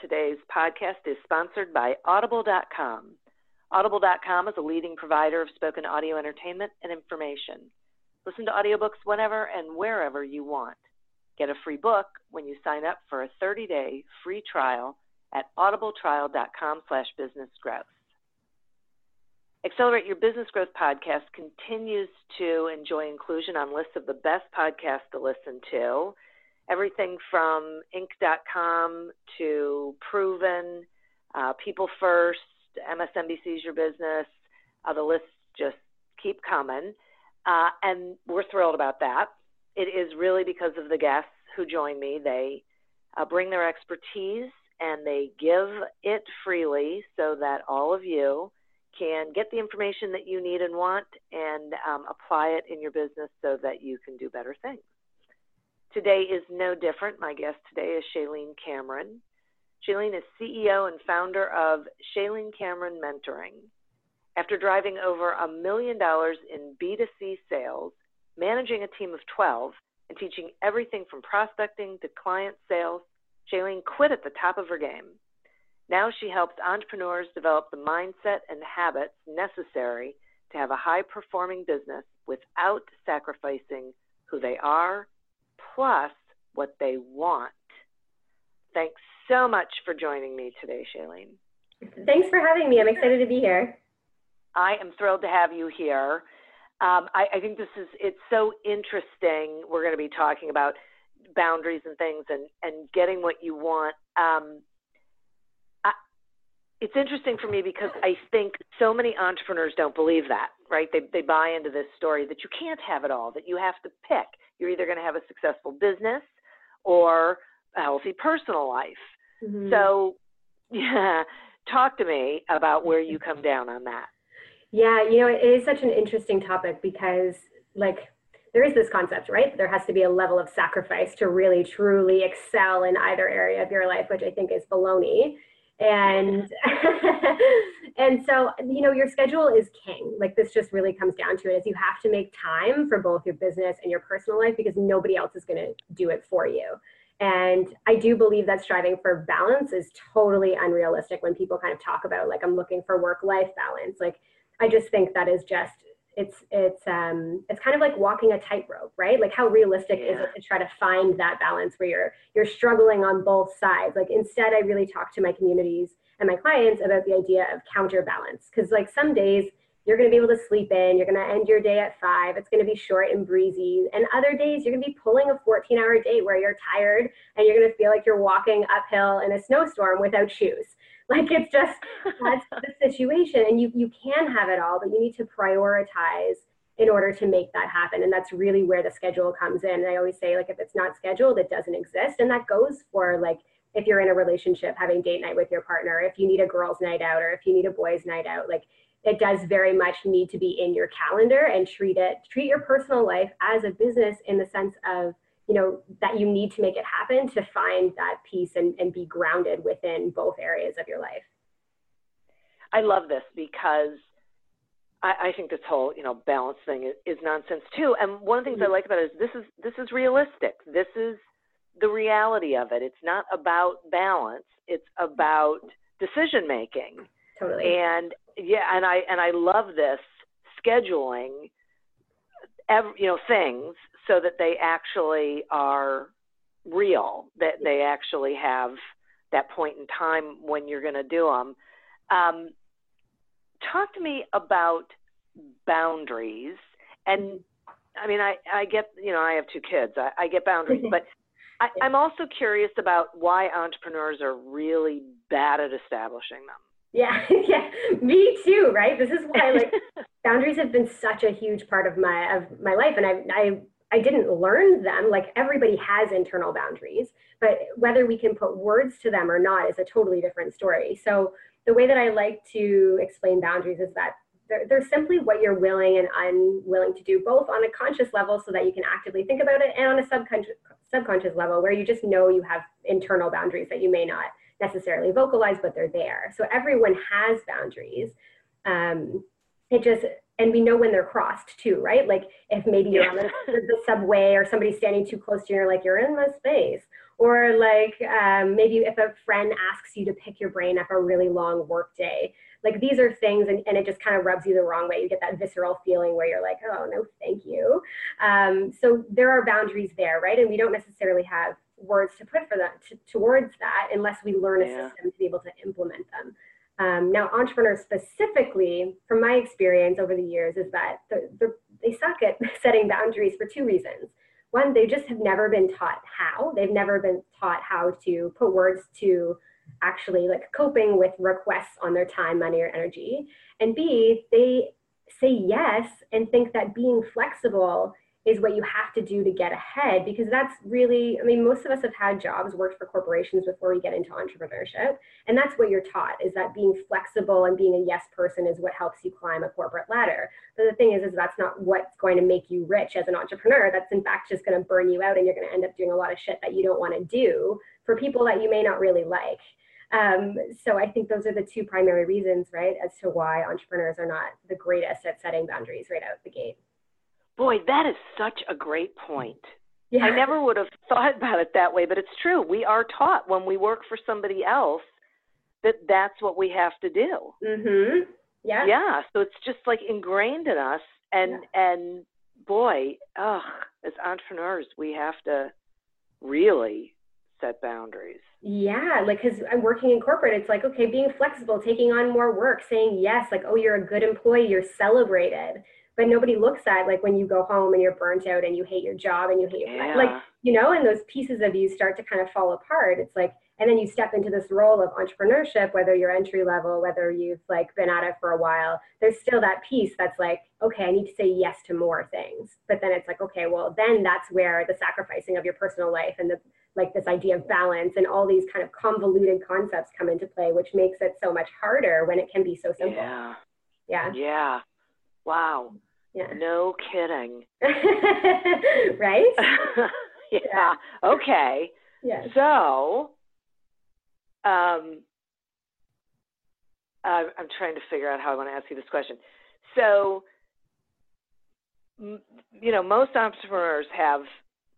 Today's podcast is sponsored by Audible.com. Audible.com is a leading provider of spoken audio entertainment and information. Listen to audiobooks whenever and wherever you want. Get a free book when you sign up for a 30-day free trial at audibletrial.com slash businessgrowth. Accelerate Your Business Growth podcast continues to enjoy inclusion on lists of the best podcasts to listen to everything from Inc.com to Proven, uh, People First, MSNBC's Your Business. Uh, the lists just keep coming. Uh, and we're thrilled about that. It is really because of the guests who join me. They uh, bring their expertise and they give it freely so that all of you can get the information that you need and want and um, apply it in your business so that you can do better things. Today is no different. My guest today is Shaylene Cameron. Shaylene is CEO and founder of Shaylene Cameron Mentoring. After driving over a million dollars in B2C sales, managing a team of 12, and teaching everything from prospecting to client sales, Shaylene quit at the top of her game. Now she helps entrepreneurs develop the mindset and habits necessary to have a high performing business without sacrificing who they are plus what they want. Thanks so much for joining me today, Shaylene. Thanks for having me. I'm excited to be here. I am thrilled to have you here. Um, I, I, think this is it's so interesting. We're going to be talking about boundaries and things and, and getting what you want. Um, I, it's interesting for me because I think so many entrepreneurs don't believe that, right? They, they buy into this story that you can't have it all, that you have to pick. You're either going to have a successful business or a healthy personal life. Mm-hmm. So, yeah, talk to me about where you come down on that. Yeah, you know, it is such an interesting topic because, like, there is this concept, right? There has to be a level of sacrifice to really truly excel in either area of your life, which I think is baloney and and so you know your schedule is king. Like this just really comes down to it is you have to make time for both your business and your personal life because nobody else is going to do it for you. And i do believe that striving for balance is totally unrealistic when people kind of talk about like i'm looking for work life balance. Like i just think that is just it's it's um it's kind of like walking a tightrope right? Like how realistic yeah. is it to try to find that balance where you're you're struggling on both sides? Like instead i really talk to my communities and my clients about the idea of counterbalance because like some days you're going to be able to sleep in you're going to end your day at five it's going to be short and breezy and other days you're going to be pulling a 14 hour day where you're tired and you're going to feel like you're walking uphill in a snowstorm without shoes like it's just that's the situation. And you you can have it all, but you need to prioritize in order to make that happen. And that's really where the schedule comes in. And I always say, like, if it's not scheduled, it doesn't exist. And that goes for like if you're in a relationship having date night with your partner, if you need a girls' night out or if you need a boys' night out, like it does very much need to be in your calendar and treat it treat your personal life as a business in the sense of you know that you need to make it happen to find that peace and, and be grounded within both areas of your life. I love this because I, I think this whole you know balance thing is, is nonsense too. And one of the things mm-hmm. i like about it is this is this is realistic. This is the reality of it. It's not about balance. It's about decision making. Totally. And yeah and i and i love this scheduling every, you know things so that they actually are real that they actually have that point in time when you're going to do them um, talk to me about boundaries. And i mean i i get you know i have two kids. I, I get boundaries but I, i'm also curious about why entrepreneurs are really bad at establishing them yeah, yeah, me too. Right. This is why like boundaries have been such a huge part of my of my life, and I I I didn't learn them. Like everybody has internal boundaries, but whether we can put words to them or not is a totally different story. So the way that I like to explain boundaries is that they're, they're simply what you're willing and unwilling to do, both on a conscious level, so that you can actively think about it, and on a subconscious subconscious level, where you just know you have internal boundaries that you may not necessarily vocalize, but they're there. So everyone has boundaries. Um, it just, and we know when they're crossed too, right? Like if maybe you're on the, the, subway or somebody's standing too close to you, you're like, you're in my space. Or like um, maybe if a friend asks you to pick your brain after a really long work day, like these are things and, and it just kind of rubs you the wrong way. You get that visceral feeling where you're like, oh, no, thank you. Um, so there are boundaries there, right? And we don't necessarily have words to put for that to, towards that unless we learn a yeah. system to be able to implement them. Um, now, entrepreneurs specifically, from my experience over the years, is that the, the, they suck at setting boundaries for two reasons. One, they just have never been taught how. They've never been taught how to put words to actually like coping with requests on their time, money, or energy. And B, they say yes and think that being flexible is what you have to do to get ahead because that's really i mean most of us have had jobs worked for corporations before we get into entrepreneurship and that's what you're taught is that being flexible and being a yes person is what helps you climb a corporate ladder. But the thing is is that's not what's going to make you rich as an entrepreneur. That's in fact just going to burn you out and you're going to end up doing a lot of shit that you don't want to do for people that you may not really like um, so I think those are the two primary reasons, right, as to why entrepreneurs are not the greatest at setting boundaries right out the gate. Boy, that is such a great point. Yeah. I never would have thought about it that way, but it's true. We are taught when we work for somebody else that that's what we have to do. Mhm. Yeah. Yeah, so it's just like ingrained in us and yeah. and boy, ugh, as entrepreneurs, we have to really set boundaries. Yeah, like because I'm working in corporate, it's like, okay, being flexible, taking on more work, saying yes, like, oh, you're a good employee, you're celebrated but nobody looks at like when you go home and you're burnt out and you hate your job and you hate your yeah. like you know and those pieces of you start to kind of fall apart it's like and then you step into this role of entrepreneurship whether you're entry level whether you've like been at it for a while there's still that piece that's like okay i need to say yes to more things but then it's like okay well then that's where the sacrificing of your personal life and the like this idea of balance and all these kind of convoluted concepts come into play which makes it so much harder when it can be so simple yeah yeah yeah wow yeah. No kidding. right? yeah. yeah. Okay. Yeah. So, um, uh, I'm trying to figure out how I want to ask you this question. So, you know, most entrepreneurs have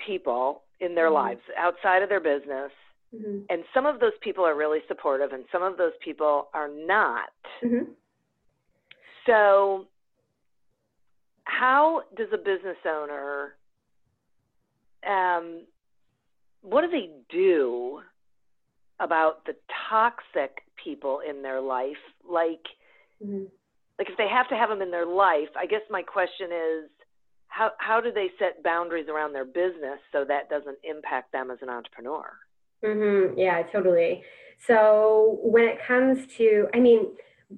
people in their mm-hmm. lives outside of their business, mm-hmm. and some of those people are really supportive, and some of those people are not. Mm-hmm. So, how does a business owner um, what do they do about the toxic people in their life like mm-hmm. like if they have to have them in their life i guess my question is how how do they set boundaries around their business so that doesn't impact them as an entrepreneur mm-hmm. yeah totally so when it comes to i mean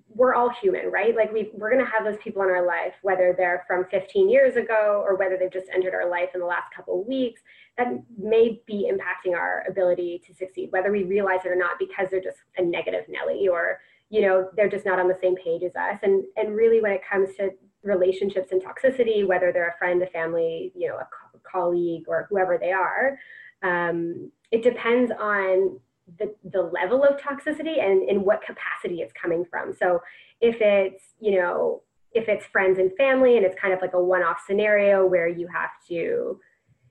we're all human, right? Like we we're going to have those people in our life, whether they're from 15 years ago or whether they've just entered our life in the last couple of weeks, that may be impacting our ability to succeed, whether we realize it or not, because they're just a negative Nelly or you know they're just not on the same page as us. And and really, when it comes to relationships and toxicity, whether they're a friend, a family, you know, a co- colleague, or whoever they are, um, it depends on the, the level of toxicity and in what capacity it's coming from. So if it's, you know, if it's friends and family and it's kind of like a one-off scenario where you have to,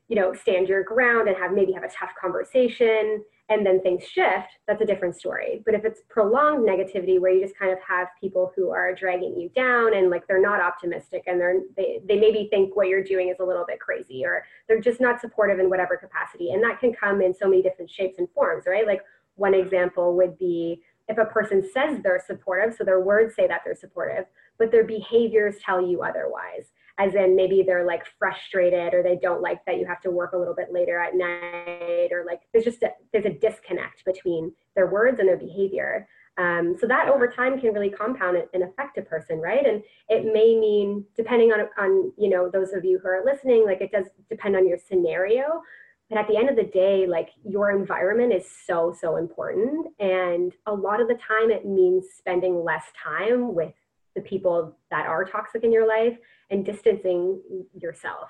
you know, stand your ground and have maybe have a tough conversation and then things shift, that's a different story. But if it's prolonged negativity where you just kind of have people who are dragging you down and like they're not optimistic and they're they, they maybe think what you're doing is a little bit crazy or they're just not supportive in whatever capacity. And that can come in so many different shapes and forms, right? Like one example would be if a person says they're supportive, so their words say that they're supportive, but their behaviors tell you otherwise as in maybe they're like frustrated or they don't like that you have to work a little bit later at night or like there's just a, there's a disconnect between their words and their behavior. Um, so that over time can really compound and affect a person right? And it may mean depending on on you know those of you who are listening like it does depend on your scenario. But at the end of the day like your environment is so so important. And a lot of the time it means spending less time with the people that are toxic in your life and distancing yourself.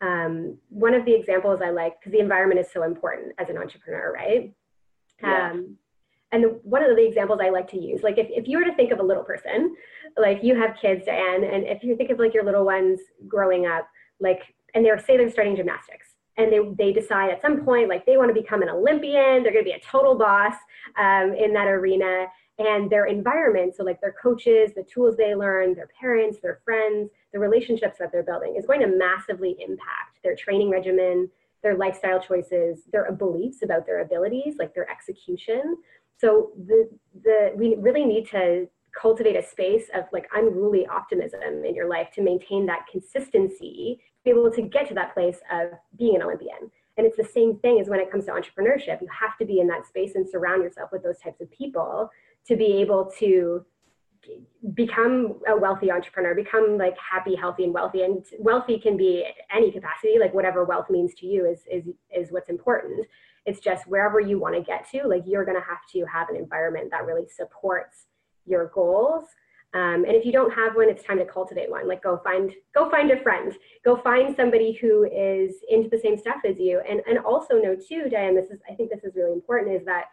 Um, one of the examples I like, because the environment is so important as an entrepreneur, right? Yeah. Um, and the, one of the examples I like to use, like if, if you were to think of a little person, like you have kids, Diane, and if you think of like your little ones growing up, like, and they're say they're starting gymnastics, and they, they decide at some point like they want to become an olympian they're going to be a total boss um, in that arena and their environment so like their coaches the tools they learn their parents their friends the relationships that they're building is going to massively impact their training regimen their lifestyle choices their beliefs about their abilities like their execution. So the the we really need to cultivate a space of like unruly optimism in your life to maintain that consistency be able to get to that place of being an olympian. And it's the same thing as when it comes to entrepreneurship. You have to be in that space and surround yourself with those types of people to be able to become a wealthy entrepreneur become like happy healthy and wealthy. And wealthy can be any capacity like whatever wealth means to you is is is what's important. It's just wherever you want to get to like you're going to have to have an environment that really supports your goals. Um, and if you don't have one it's time to cultivate one. Like go find go find a friend. Go find somebody who is into the same stuff as you. And and also know too diane this is i think this is really important is that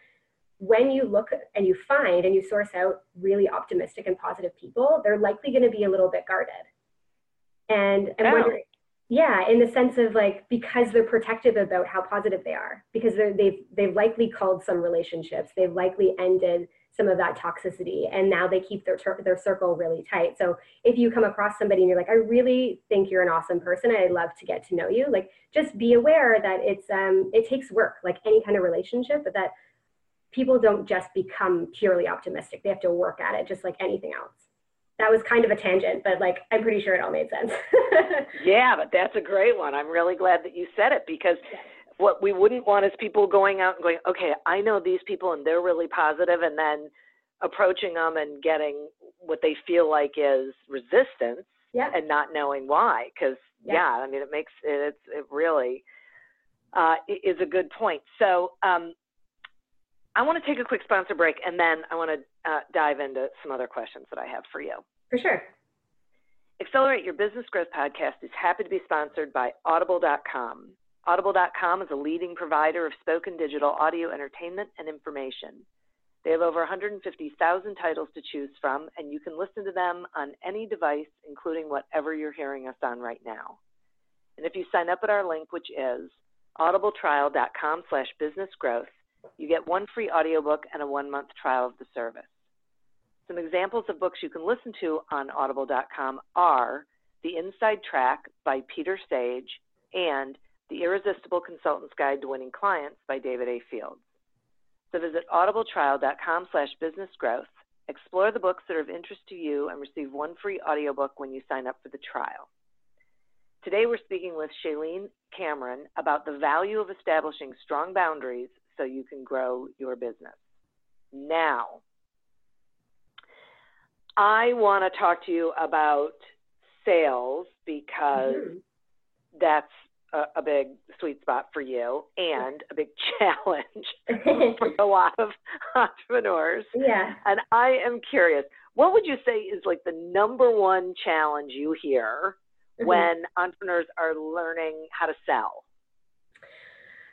when you look and you find and you source out really optimistic and positive people, they're likely going to be a little bit guarded. And I'm oh. wondering, yeah, in the sense of like because they're protective about how positive they are, because they've they've likely called some relationships, they've likely ended some of that toxicity, and now they keep their their circle really tight. So if you come across somebody and you're like, I really think you're an awesome person, I'd love to get to know you, like just be aware that it's um it takes work, like any kind of relationship, but that people don't just become purely optimistic. They have to work at it just like anything else. That was kind of a tangent, but like I'm pretty sure it all made sense. yeah, but that's a great one. I'm really glad that you said it because what we wouldn't want is people going out and going, okay, I know these people and they're really positive, and then approaching them and getting what they feel like is resistance yeah. and not knowing why. Because yeah. yeah. I mean, it makes it, it's it really uh, is a good point. So um, I want to take a quick sponsor break and then I want to uh, dive into some other questions that I have for you. For sure. Accelerate Your Business Growth podcast is happy to be sponsored by Audible.com. Audible.com is a leading provider of spoken digital audio entertainment and information. They have over 150,000 titles to choose from, and you can listen to them on any device, including whatever you're hearing us on right now. And if you sign up at our link, which is audibletrial.com slash businessgrowth, you get one free audiobook and a one month trial of the service. Some examples of books you can listen to on audible.com are The Inside Track by Peter Sage and The Irresistible Consultant's Guide to Winning Clients by David A. Fields. So visit audibletrial.com slash businessgrowth, explore the books that are of interest to you, and receive one free audiobook when you sign up for the trial. Today we're speaking with Shaylene Cameron about the value of establishing strong boundaries so you can grow your business. Now, I want to talk to you about sales because mm-hmm. that's a, a, big sweet spot for you and a big challenge for a lot of entrepreneurs. Yeah. And I am curious, what would you say is like the number one challenge you hear mm-hmm. when entrepreneurs are learning how to sell?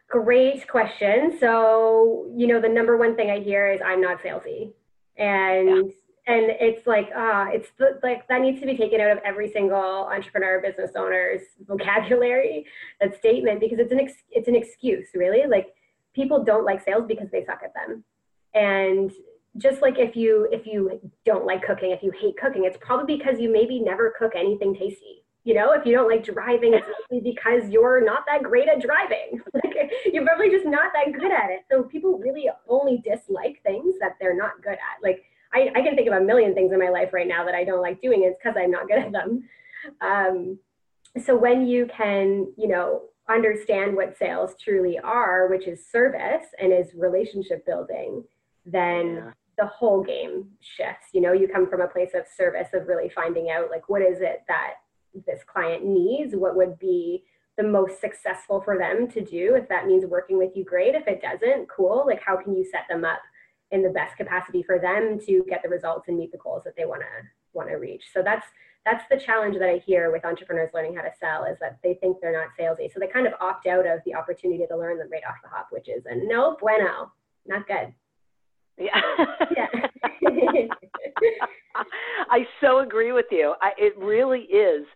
Great question. So, you know, the number one thing I hear is I'm not salesy. And yeah and it's like ah it's the, like that needs to be taken out of every single entrepreneur business owner's vocabulary that statement because it's an ex- it's an excuse really like people don't like sales because they suck at them and just like if you if you don't like cooking if you hate cooking it's probably because you maybe never cook anything tasty you know if you don't like driving it's because you're not that great at driving like you're probably just not that good at it so people really only dislike things that they're not good at like I, I, can think of a million things in my life right now that I don't like doing. It's because I'm not good at them. Um, so when you can, you know, understand what sales truly are, which is service and is relationship building, then yeah. the whole game shifts. You know, you come from a place of service of really finding out like what is it that this client needs, what would be the most successful for them to do. If that means working with you, great. If it doesn't, cool. Like how can you set them up in the best capacity for them to get the results and meet the goals that they want to want to reach. So that's that's the challenge that I hear with entrepreneurs learning how to sell is that they think they're not salesy. So they kind of opt out of the opportunity to learn them right off the hop, which is a no bueno, not good. Yeah. yeah. I so agree with you. I, it really is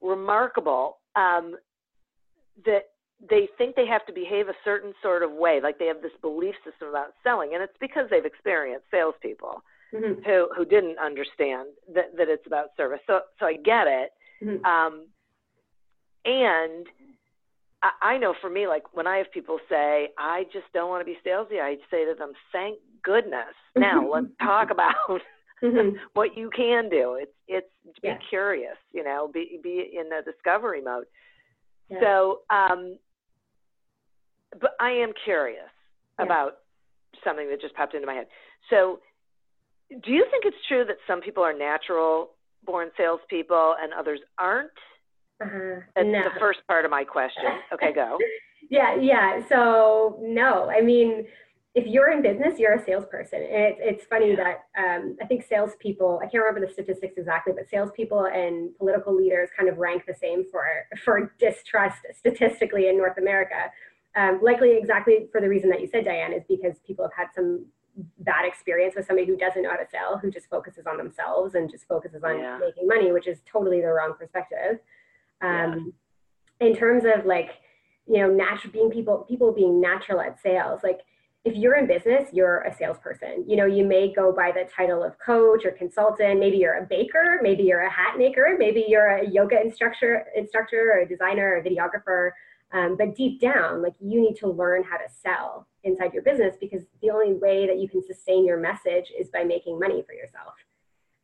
remarkable um, that they think they have to behave a certain sort of way, like they have this belief system about selling, and it's because they've experienced salespeople mm-hmm. who who didn't understand that that it's about service. So so I get it, mm-hmm. um, and I, I know for me, like when I have people say, "I just don't want to be salesy," I say to them, "Thank goodness." Now let's talk about. Mm-hmm. what you can do. It's it's be yeah. curious, you know, be be in the discovery mode. Yeah. So um, but I am curious yeah. about something that just popped into my head. So, do you think it's true that some people are natural born salespeople and others aren't? Uh-huh. That's no. the first part of my question. Okay, go. yeah, yeah. So, no, I mean, if you're in business, you're a salesperson. And it's funny yeah. that um, I think salespeople, I can't remember the statistics exactly, but salespeople and political leaders kind of rank the same for, for distrust statistically in North America. Um, likely exactly for the reason that you said, Diane, is because people have had some bad experience with somebody who doesn't know how to sell, who just focuses on themselves and just focuses on yeah. making money, which is totally the wrong perspective. Um, yeah. In terms of like, you know, natural being people, people being natural at sales, like if you're in business, you're a salesperson. You know, you may go by the title of coach or consultant. Maybe you're a baker. Maybe you're a hat maker. Maybe you're a yoga instructor, instructor or a designer or a videographer. Um, but deep down, like you need to learn how to sell inside your business because the only way that you can sustain your message is by making money for yourself.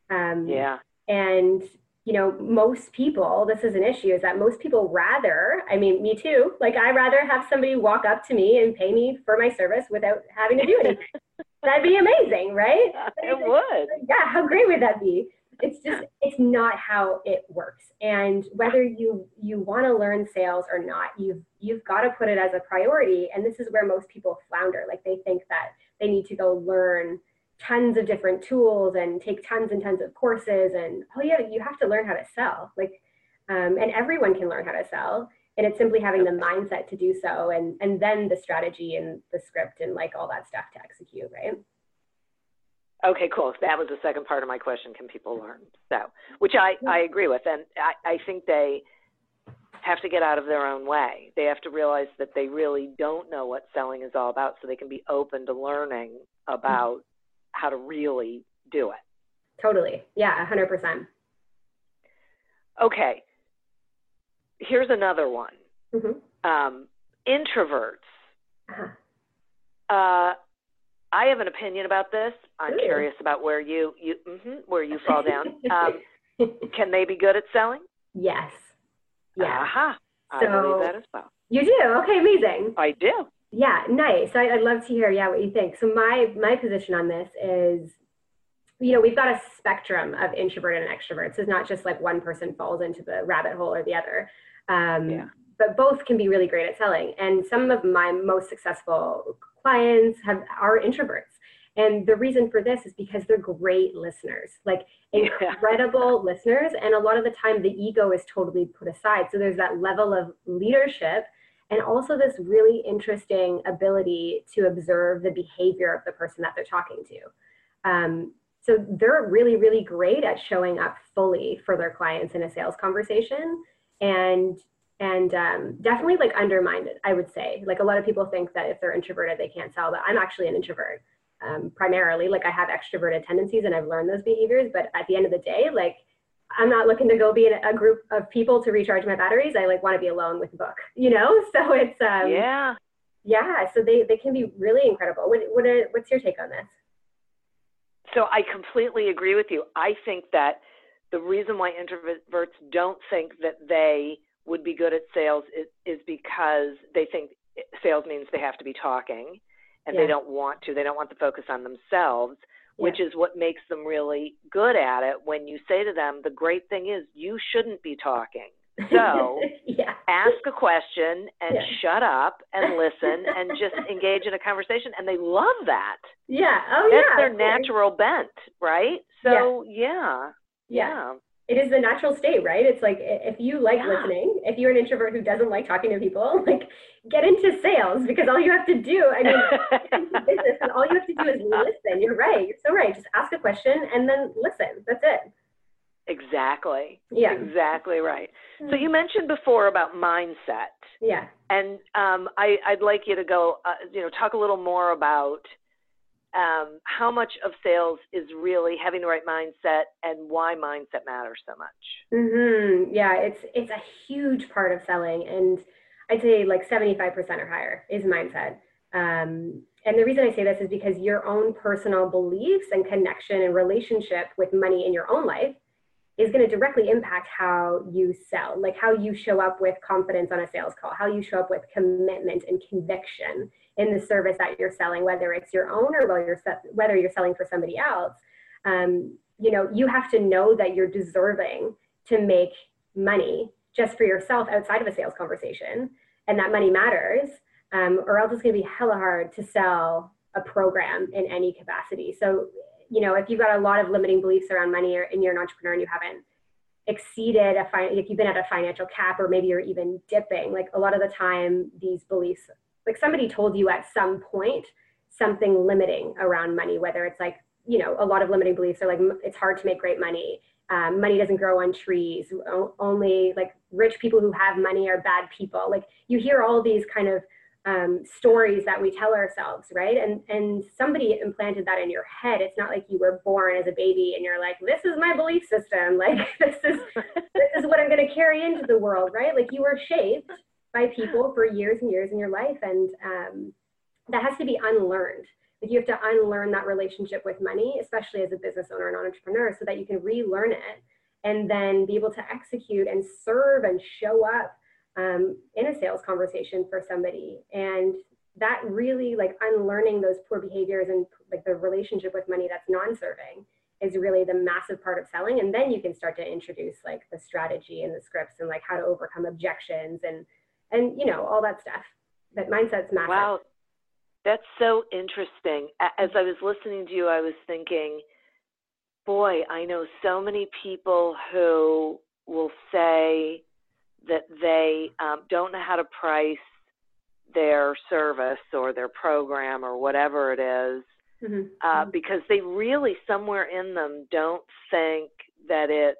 Um, yeah. And you know, most people, this is an issue, is that most people rather, I mean, me too, like I rather have somebody walk up to me and pay me for my service without having to do anything. That'd be amazing, right? It would. Yeah, how great would that be? it's just it's not how it works and whether you you want to learn sales or not you've you've got to put it as a priority and this is where most people flounder like they think that they need to go learn tons of different tools and take tons and tons of courses and oh yeah you have to learn how to sell like um, and everyone can learn how to sell and it's simply having the mindset to do so and and then the strategy and the script and like all that stuff to execute right Okay, cool. That was the second part of my question. Can people learn? So, which I, I agree with. And I, I think they have to get out of their own way. They have to realize that they really don't know what selling is all about so they can be open to learning about. How to really do it. Totally. Yeah, 100%. Okay. Here's another one. Mm-hmm. Um, introverts. Uh-huh. Uh, I have an opinion about this. I'm Ooh. curious about where you you mm-hmm, where you fall down. Um, can they be good at selling? Yes. Yeah. Aha. Uh-huh. So, I believe that as well. You do? Okay, amazing. I do. Yeah, nice. I, would love to hear yeah what you think. So my my position on this is you know, we've got a spectrum of introverted and extroverts. It's not just like one person falls into the rabbit hole or the other. Um, yeah. But both can be really great at selling. And some of my most successful clients have are introverts. And the reason for this is because they're great listeners, like incredible yeah. listeners. And a lot of the time, the ego is totally put aside. So there's that level of leadership and also this really interesting ability to observe the behavior of the person that they're talking to. Um, so they're really, really great at showing up fully for their clients in a sales conversation. And and um, definitely like undermined I would say. Like a lot of people think that if they're introverted, they can't sell, but I'm actually an introvert um, primarily. Like I have extroverted tendencies and I've learned those behaviors. But at the end of the day, like I'm not looking to go be in a group of people to recharge my batteries. I like want to be alone with a book, you know? So it's, um, yeah. Yeah. So they, they can be really incredible. What, what are, what's your take on this? So I completely agree with you. I think that the reason why introverts don't think that they would be good at sales is, is because they think sales means they have to be talking and yeah. they don't want to. They don't want the focus on themselves, yeah. which is what makes them really good at it. When you say to them, the great thing is you shouldn't be talking. So yeah. ask a question and yeah. shut up and listen and just engage in a conversation. And they love that. Yeah. Oh, That's yeah. their natural bent, right? So, yeah. Yeah it is the natural state, right? It's like if you like yeah. listening, if you're an introvert who doesn't like talking to people, like get into sales because all you have to do, I mean, business, and all you have to do is listen. You're right. You're so right. Just ask a question and then listen. That's it. Exactly. Yeah. Exactly right. So you mentioned before about mindset. Yeah. And um, I, would like you to go, uh, you know, talk a little more about um, how much of sales is really having the right mindset and why mindset matters so much? Mm-hmm. yeah it's it's a huge part of selling and i'd say like 75% or higher is mindset. Um, and the reason i say this is because your own personal beliefs and connection and relationship with money in your own life is going to directly impact how you sell like how you show up with confidence on a sales call how you show up with commitment and conviction in the service that you're selling, whether it's your own or whether you're, whether you're selling for somebody else. Um, you know, you have to know that you're deserving to make money just for yourself outside of a sales conversation, and that money matters, um, or else it's going to be hella hard to sell a program in any capacity. So, you know, if you've got a lot of limiting beliefs around money, or, and you're an entrepreneur and you haven't exceeded a fi- if you've been at a financial cap, or maybe you're even dipping, like a lot of the time, these beliefs like somebody told you at some point something limiting around money, whether it's like, you know, a lot of limiting beliefs are like, it's hard to make great money. Um, money doesn't grow on trees. Only like rich people who have money are bad people. Like you hear all these kind of um, stories that we tell ourselves, right? And and somebody implanted that in your head. It's not like you were born as a baby and you're like, this is my belief system. Like this is this is what I'm going to carry into the world, right? Like you were shaped by people for years and years in your life. And um, that has to be unlearned. Like you have to unlearn that relationship with money, especially as a business owner and entrepreneur, so that you can relearn it and then be able to execute and serve and show up um, in a sales conversation for somebody. And that really like unlearning those poor behaviors and like the relationship with money that's non-serving is really the massive part of selling and then you can start to introduce like the strategy and the scripts and like how to overcome objections and and you know all that stuff. But mindset's massive. Wow, that's so interesting. As I was listening to you, I was thinking, boy, I know so many people who will say that they um, don't know how to price their service or their program or whatever it is, mm-hmm. Uh, mm-hmm. because they really somewhere in them don't think that it's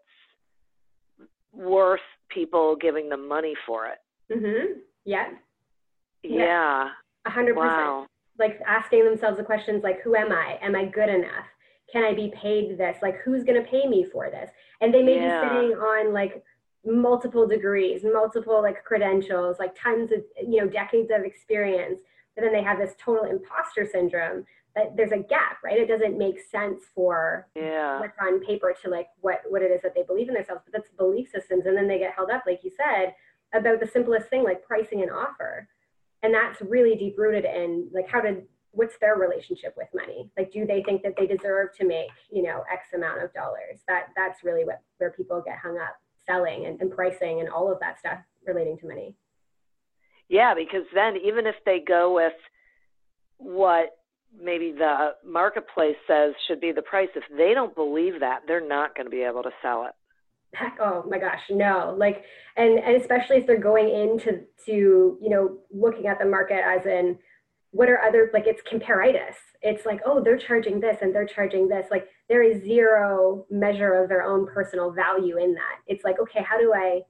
worth people giving them money for it. Mm-hmm. Yeah. Yeah. A hundred percent. Like asking themselves the questions like, who am I? Am I good enough? Can I be paid this? Like, who's going to pay me for this? And they may yeah. be sitting on like multiple degrees, multiple like credentials, like tons of, you know, decades of experience. But then they have this total imposter syndrome that there's a gap, right? It doesn't make sense for yeah. what's on paper to like what, what it is that they believe in themselves, but that's belief systems. And then they get held up, like you said, about the simplest thing like pricing an offer. And that's really deep rooted in like how did what's their relationship with money? Like do they think that they deserve to make you know x amount of dollars? That that's really what where people get hung up selling and, and pricing and all of that stuff relating to money. Yeah because then even if they go with what maybe the marketplace says should be the price if they don't believe that they're not going to be able to sell it heck oh my gosh no. Like and and especially if they're going into to you know looking at the market as in what are other like it's comparitis it's like oh they're charging this and they're charging this. Like there is zero measure of their own personal value in that. It's like okay how do i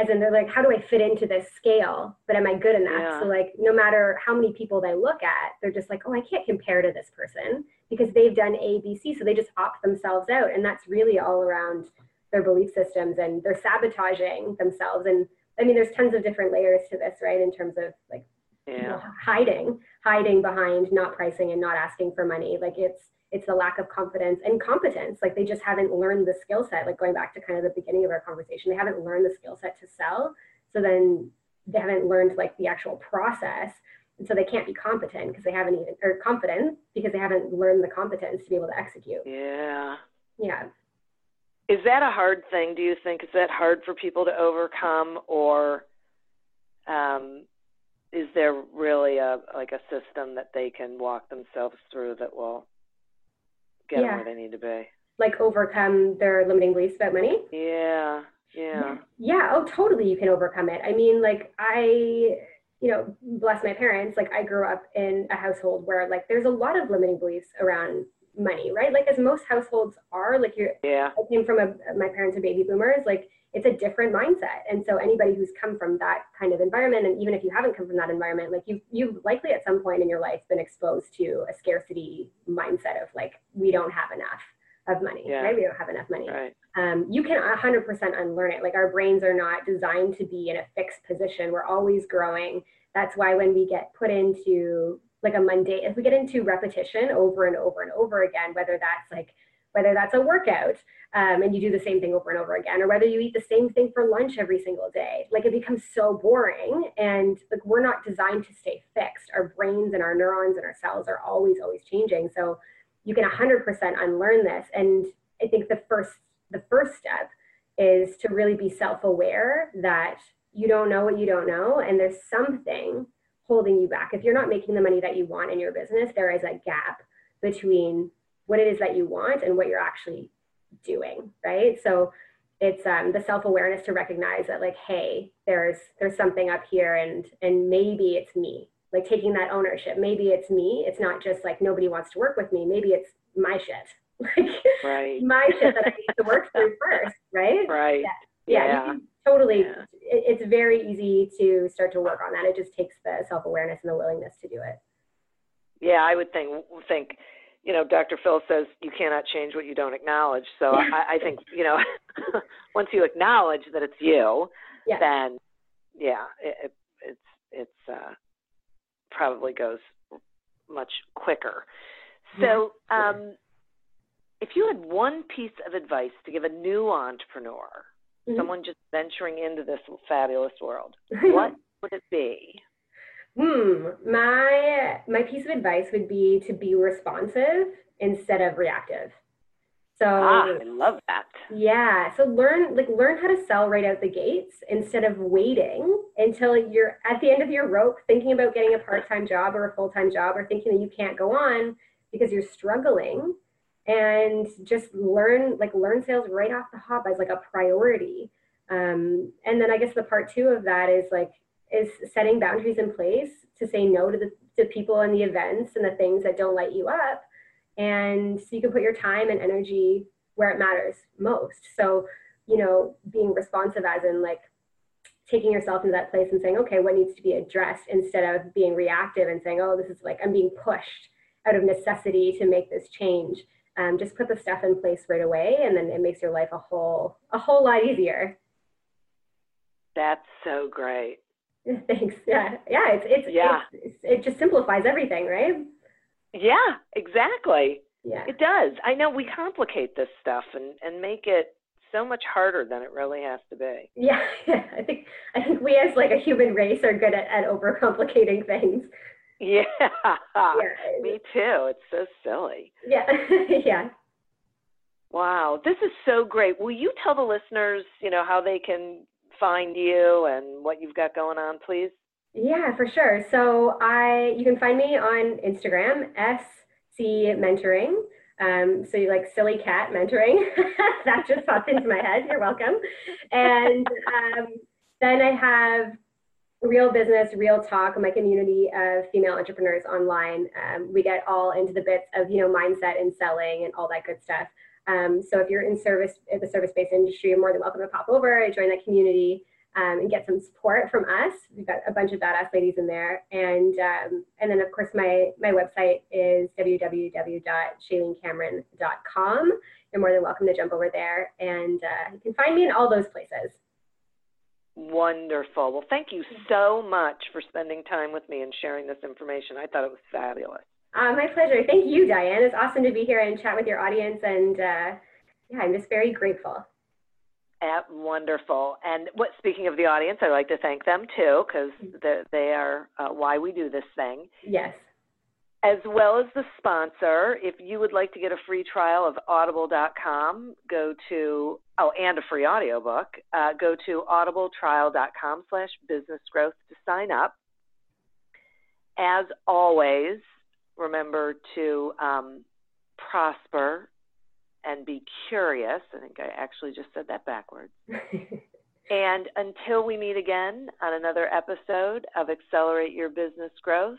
as in they're like how do i fit into this scale? But am i good enough? Yeah. so like no matter how many people they look at they're just like oh i can't compare to this person because they've done a b c. So they just opt themselves out. And that's really all around their belief systems and they're sabotaging themselves. And i mean there's tons of different layers to this right? In terms of like yeah. you know, hiding hiding behind not pricing and not asking for money. Like it's it's the lack of confidence and competence. Like they just haven't learned the skill set like going back to kind of the beginning of our conversation they haven't learned the skill set to sell. So then they haven't learned like the actual process. And so they can't be competent because they haven't even or confident because they haven't learned the competence to be able to execute. Yeah. Yeah is that a hard thing do you think? Is that hard for people to overcome or um, is there really a like a system that they can walk themselves through that will get yeah. them where they need to be? Like overcome their limiting beliefs about money? Yeah yeah. Yeah oh totally you can overcome it. I mean like i you know bless my parents like i grew up in a household where like there's a lot of limiting beliefs around money, right? Like as most households are, like you're yeah. I came from a my parents are baby boomers, like it's a different mindset. And so anybody who's come from that kind of environment, and even if you haven't come from that environment, like you you've likely at some point in your life been exposed to a scarcity mindset of like we don't have enough of money, yeah. right? We don't have enough money. Right. Um, you can 100% unlearn it. Like our brains are not designed to be in a fixed position. We're always growing. That's why when we get put into like a mundane if we get into repetition over and over and over again whether that's like whether that's a workout um, and you do the same thing over and over again or whether you eat the same thing for lunch every single day like it becomes so boring. And like we're not designed to stay fixed. Our brains and our neurons and our cells are always always changing. So you can 100% unlearn this. And i think the first the first step is to really be self-aware that you don't know what you don't know. And there's something holding you back. If you're not making the money that you want in your business, there is a gap between what it is that you want and what you're actually doing, right? So it's um, the self-awareness to recognize that like, hey, there's there's something up here and and maybe it's me. Like taking that ownership. Maybe it's me. It's not just like nobody wants to work with me. Maybe it's my shit. Like right. my shit that I need to work through first, right? Right. Yeah. yeah. yeah totally yeah. it's very easy to start to work on that it just takes the self-awareness and the willingness to do it yeah i would think think you know dr phil says you cannot change what you don't acknowledge so yeah. I, I, think you know once you acknowledge that it's you yeah. then yeah it, it's it's uh, probably goes much quicker so um, if you had one piece of advice to give a new entrepreneur mm-hmm. someone just venturing into this fabulous world, what would it be? Hmm. My my piece of advice would be to be responsive instead of reactive. So ah, I love that. Yeah. So learn like learn how to sell right out the gates instead of waiting until you're at the end of your rope thinking about getting a part-time job or a full-time job or thinking that you can't go on because you're struggling and just learn like learn sales right off the hop as like a priority. Um, and then i guess the part two of that is like is setting boundaries in place to say no to the to people and the events and the things that don't light you up. And so you can put your time and energy where it matters most. So you know being responsive as in like taking yourself into that place and saying okay what needs to be addressed instead of being reactive and saying oh this is like i'm being pushed out of necessity to make this change um, just put the stuff in place right away and then it makes your life a whole a whole lot easier. That's so great. Thanks. Yeah. Yeah it's it's yeah. it's, it just simplifies everything right? Yeah exactly. Yeah. It does. I know we complicate this stuff and and make it so much harder than it really has to be. Yeah, yeah. i think i think we as like a human race are good at, at overcomplicating things Yeah. yeah. Me too. It's so silly. Yeah. yeah. Wow. This is so great. Will you tell the listeners, you know, how they can find you and what you've got going on, please? Yeah, for sure. So I you can find me on Instagram, SC Mentoring. Um, so you like silly cat mentoring. that just popped into my head. You're welcome. And um, then I have real business, real talk, my community of female entrepreneurs online. Um, we get all into the bits of, you know, mindset and selling and all that good stuff. Um, so if you're in service, in the service-based industry, you're more than welcome to pop over and join that community um, and get some support from us. We've got a bunch of badass ladies in there, and um, and then of course my my website is www.shaylenecameron.com. You're more than welcome to jump over there, and uh, you can find me in all those places. Wonderful. Well, thank you so much for spending time with me and sharing this information. I thought it was fabulous. Uh, my pleasure. Thank you, Diane. It's awesome to be here and chat with your audience, and uh, yeah, I'm just very grateful. Uh, wonderful. And what? Speaking of the audience, I'd like to thank them too because mm-hmm. they are uh, why we do this thing. Yes. As well as the sponsor, if you would like to get a free trial of audible.com, go to, oh, and a free audiobook, uh, go to audibletrial.com slash business growth to sign up. As always, remember to um, prosper and be curious. I think I actually just said that backwards. and until we meet again on another episode of Accelerate Your Business Growth,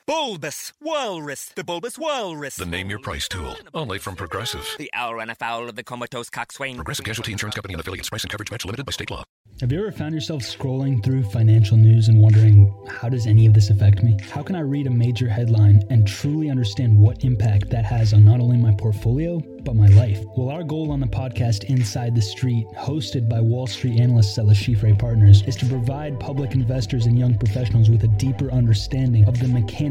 bulbous Walrus, the Bulbous Walrus. The name your price tool, only from Progressive. The owl ran afoul of the comatose coxswain. Progressive Casualty Insurance Company and affiliates. Price and coverage match limited by state law. Have you ever found yourself scrolling through financial news and wondering, how does any of this affect me? How can I read a major headline and truly understand what impact that has on not only my portfolio, but my life? Well, our goal on the podcast Inside the Street, hosted by Wall Street analysts at Le Chiffre Partners, is to provide public investors and young professionals with a deeper understanding of the mechanics